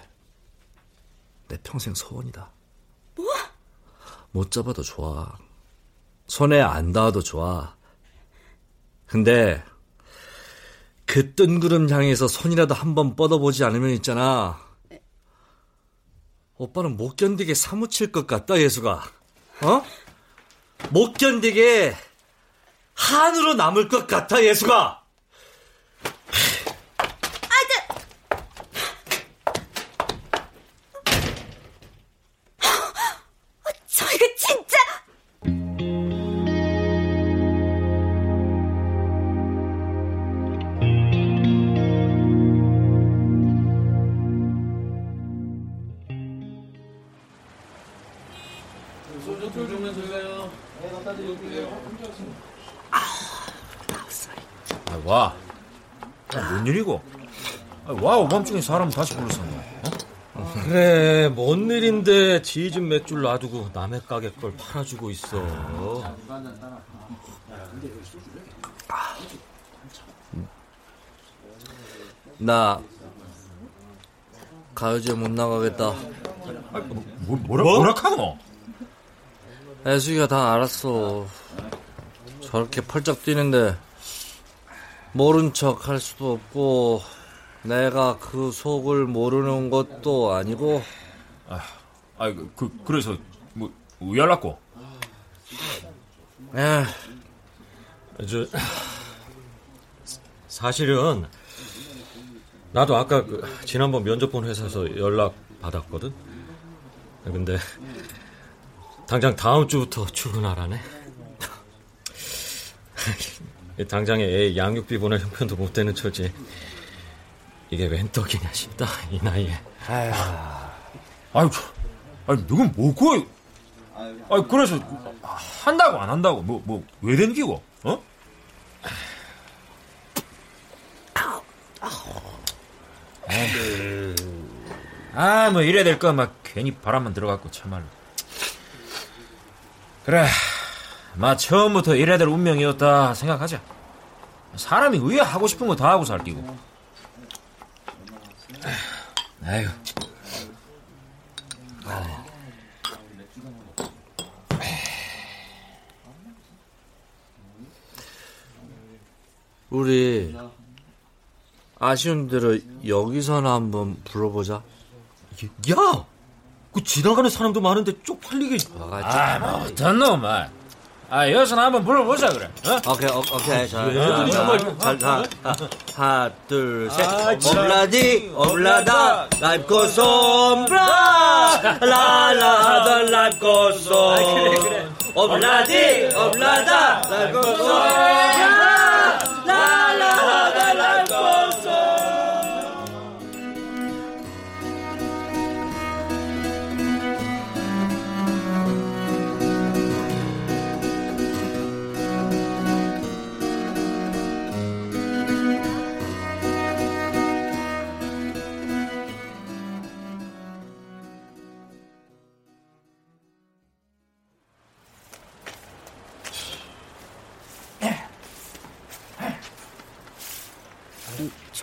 Speaker 5: 내 평생 소원이다.
Speaker 6: 뭐?
Speaker 5: 못 잡아도 좋아. 손에 안 닿아도 좋아. 근데 그 뜬구름 향해서 손이라도 한번 뻗어보지 않으면 있잖아. 오빠는 못 견디게 사무칠 것 같다, 예수가. 어? 못 견디게 한으로 남을 것 같아, 예수가.
Speaker 9: 밤중에 사람 다시 불렀었네. 어?
Speaker 7: 그래, 뭔 일인데 지집 맥주를 놔두고 남의 가게 걸 팔아주고 있어.
Speaker 5: 나 가요제 못 나가겠다.
Speaker 9: 뭐, 뭐라, 뭐라 카노?
Speaker 5: 애수이가 다 알았어. 저렇게 펄쩍 뛰는데 모른 척 할 수도 없고 내가 그 속을 모르는 것도 아니고.
Speaker 9: 아, 아 그, 그 그래서 뭐 연락고.
Speaker 7: 에, 저 사실은 나도 아까 그 지난번 면접 본 회사에서 연락 받았거든. 근데 당장 다음 주부터 출근하라네. 당장에 애 양육비 보낼 형편도 못 되는 처지. 이게 웬 떡이냐 싶다 이 나이에.
Speaker 9: 아유, 아유, 아유 누군 뭐 구해? 아유 그래서 한다고 안 한다고 뭐 뭐 왜 된기고? 어? 아, 뭐 이래야 될거 막 괜히 바람만 들어갔고 참말로. 그래, 마 처음부터 이래야 될 운명이었다 생각하자. 사람이 왜 하고 싶은 거 다 하고 살기고. 아유.
Speaker 5: 우리 아쉬운 대로 여기서나 한번 불러보자.
Speaker 7: 야, 그 지나가는 사람도 많은데 쪽팔리게.
Speaker 9: 아, 뭐 어떤 놈아. 아, 여기서 한번 불러보자 그래. 어?
Speaker 5: 오케이, 오, 오케이. 자, 자,
Speaker 7: 정말-
Speaker 5: 자, 자, 자, 하나, 둘, 셋.
Speaker 7: 아, 참.
Speaker 5: Ob-la-di, ob-la-da, life goes on, brah, la-la-da, life goes on. Ob-la-di, ob-la-da, life goes on, brah, la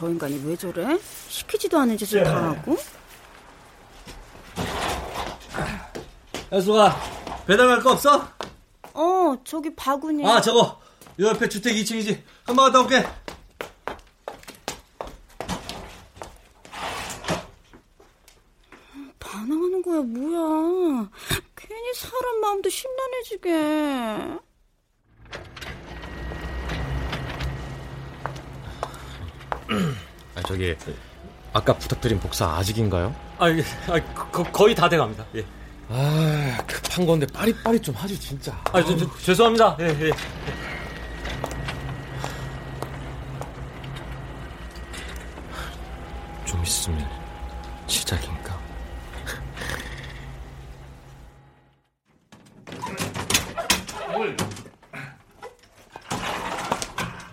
Speaker 6: 저 인간이 왜 저래? 시키지도 않은 짓을 다 하고?
Speaker 5: 혜수가 배달갈 거 없어?
Speaker 6: 어, 저기 바구니.
Speaker 5: 아, 저거. 요 옆에 주택 2층이지. 한번 갔다 올게.
Speaker 6: 반항하는 거야, 뭐야. 괜히 사람 마음도 심란해지게.
Speaker 2: 아, 저기 아까 부탁드린 복사 아직인가요?
Speaker 7: 아, 예, 아 거, 거의 다 돼갑니다. 예.
Speaker 2: 아, 급한 건데 빠리빠리 좀 하지 진짜.
Speaker 7: 아, 저, 저, 죄송합니다. 예, 예.
Speaker 2: 좀 있으면 시작인가?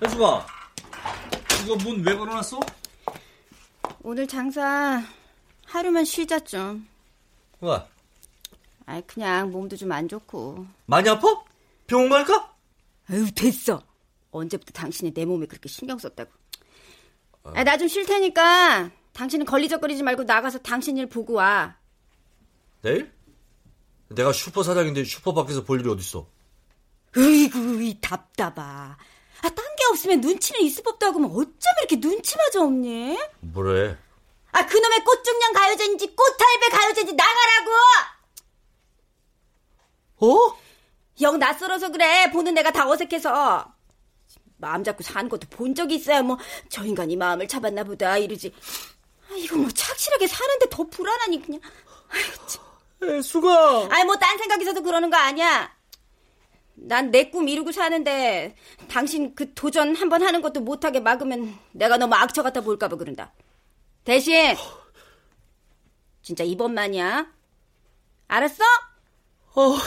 Speaker 5: 혜수가 이거 문 왜 걸어놨어?
Speaker 6: 오늘 장사 하루만 쉬자 좀.
Speaker 5: 왜?
Speaker 6: 아이 그냥 몸도 좀 안 좋고.
Speaker 5: 많이 아파? 병원 갈까?
Speaker 6: 아유 됐어. 언제부터 당신이 내 몸에 그렇게 신경 썼다고. 아, 나 좀 쉴 테니까 당신은 걸리적거리지 말고 나가서 당신 일 보고 와.
Speaker 5: 내일? 내가 슈퍼 사장인데 슈퍼 밖에서 볼 일이 어딨어?
Speaker 6: 으이구 이 답답아. 아, 딴게 없으면 눈치는 있을 법도 하고 뭐 어쩜 이렇게 눈치마저 없니?
Speaker 5: 뭐래?
Speaker 6: 아 그놈의 꽃중년 가요제인지 꽃할배 가요제인지 나가라고!
Speaker 5: 어?
Speaker 6: 영 낯설어서 그래. 보는 내가 다 어색해서. 마음 잡고 사는 것도 본 적이 있어야 뭐 저 인간이 마음을 잡았나 보다 이러지. 아, 이거 뭐 착실하게 사는데 더 불안하니 그냥. 아이고 참.
Speaker 5: 수가.
Speaker 6: 아이 뭐딴 생각 있어서 그러는 거 아니야. 난 내 꿈 이루고 사는데 당신 그 도전 한번 하는 것도 못하게 막으면 내가 너무 악처 같아 보일까 봐 그런다. 대신 진짜 이번만이야. 알았어?
Speaker 5: 어.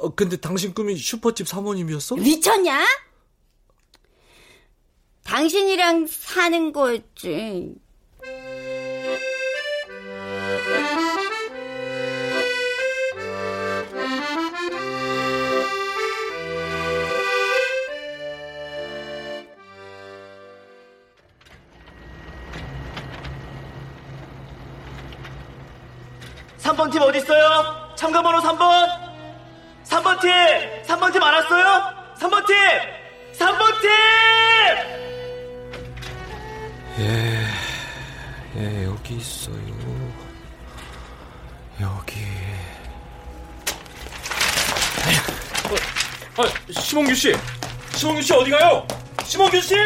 Speaker 5: 어, 근데 당신 꿈이 슈퍼집 사모님이었어?
Speaker 6: 미쳤냐? 당신이랑 사는 거였지.
Speaker 3: 삼번팀 어딨어요? 참가번호 3번? 3번 팀! 3번 팀 알았어요? 3번 팀! 3번 팀!
Speaker 13: 예, 예, 여기 있어요. 여기.
Speaker 7: 아, 심홍규 씨! 심홍규 씨 어디 가요? 심홍규 씨!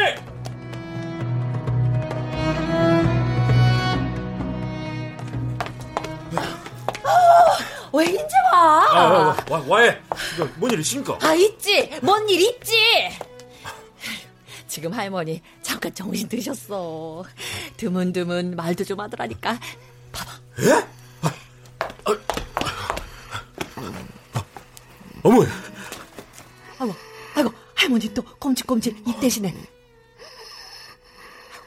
Speaker 7: 아, 와, 와, 와해. 뭔일 있습니까?
Speaker 12: 아, 있지. 뭔 일 있지. 지금 할머니 잠깐 정신 드셨어. 드문드문 말도 좀 하더라니까. 봐봐.
Speaker 7: 예? 어머,
Speaker 12: 아이고, 아이고, 할머니 또 꼼찔꼼찔 입 대신에.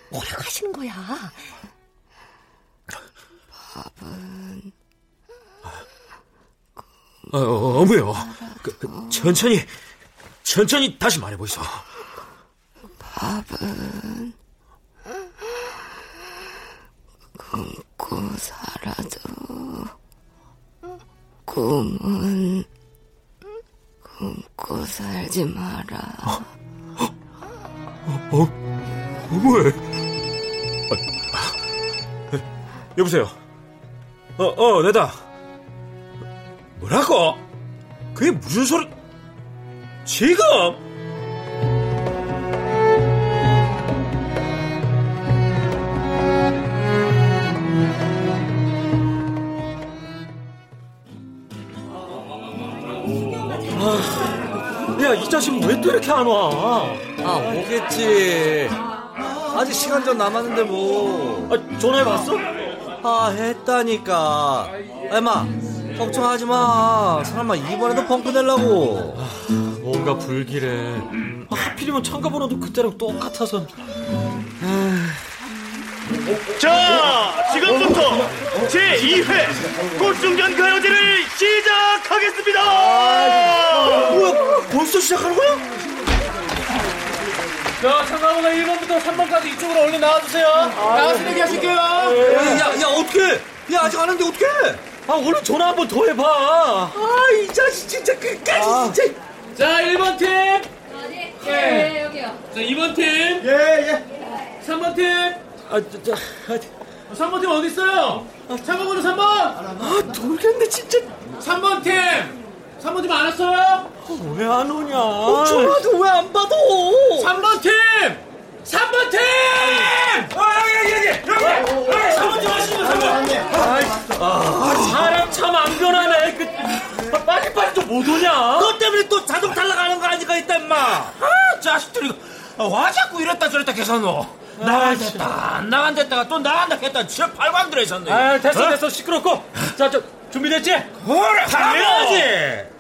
Speaker 12: 뭐라고 하시는 거야?
Speaker 9: 밥은
Speaker 7: 어, 어, 어머요. 그, 그, 천천히, 천천히 다시 말해보이소.
Speaker 9: 밥은 굶고 살아도 꿈은 굶고 살지 마라.
Speaker 7: 어, 어머. 아, 여보세요. 어, 어, 내다. 뭐라고? 그게 무슨 소리? 지금? 아, 야, 이 자식은 왜또 이렇게 안 와?
Speaker 5: 아, 오겠지. 아직 시간 좀 남았는데 뭐.
Speaker 7: 아, 전화해봤어?
Speaker 5: 아, 했다니까. 엄마, 걱정하지 마. 사람아, 이번에도 펑크 내려고.
Speaker 7: 뭔가 불길해. 아, 하필이면 참가번호도 그때랑 똑같아서.
Speaker 3: 자, 지금부터 제2회 꽃중전 가요제를 시작하겠습니다!
Speaker 7: 뭐야, 벌써 시작하는 거야?
Speaker 2: 자, 참가번호 1번부터 3번까지 이쪽으로 얼른 나와주세요. 나가서 얘기하실게요.
Speaker 5: 야, 야, 어떡해. 야, 아직 안 했는데 어떡해.
Speaker 7: 아, 얼른 전화 한 번 더 해봐.
Speaker 5: 아, 이 자식 진짜 끝까지 진짜.
Speaker 2: 자, 1번 팀.
Speaker 12: 네, 네, 여기요.
Speaker 2: 자, 2번 팀.
Speaker 3: 예, 예.
Speaker 2: 3번 팀.
Speaker 7: 아, 저, 저,
Speaker 2: 3번 팀 어디 있어요? 참가번호 3번.
Speaker 7: 아, 돌겠네, 진짜.
Speaker 2: 3번 팀. 3번 팀 안 왔어요?
Speaker 7: 왜안 오냐?
Speaker 5: 어, 전화도 왜 안 받아?
Speaker 2: 3번 팀. 3번 팀.
Speaker 3: 아, 여기, 여기, 여기!
Speaker 2: 3번 팀 하시죠, 3번.
Speaker 7: 아, 사람 참 안 변하네. 그, 아, 빨리빨리 좀 못 오냐?
Speaker 5: 너 때문에 또 자동 탈락하는 거 아니까 있다, 임마.
Speaker 3: 아, 자식들이 아, 와 자꾸 이랬다 저랬다 계산노. 나간댔다, 안 나간댔다가 또 나간다 했다. 진짜 팔광들에 있었네.
Speaker 7: 아, 됐어, 됐어. 시끄럽고. 자, 저, 준비됐지?
Speaker 3: 그래,
Speaker 7: 당연하지.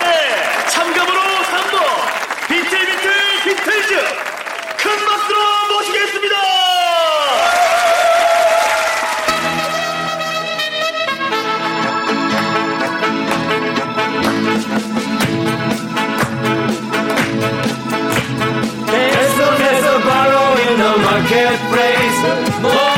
Speaker 3: 네, 참가번호 3번 비틀비틀 비틀즈 큰 박수로 모시겠습니다.
Speaker 15: in the marketplace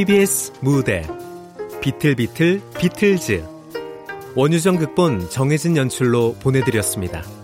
Speaker 4: KBS 무대 비틀비틀 비틀즈 원유정 극본 정혜진 연출로 보내드렸습니다.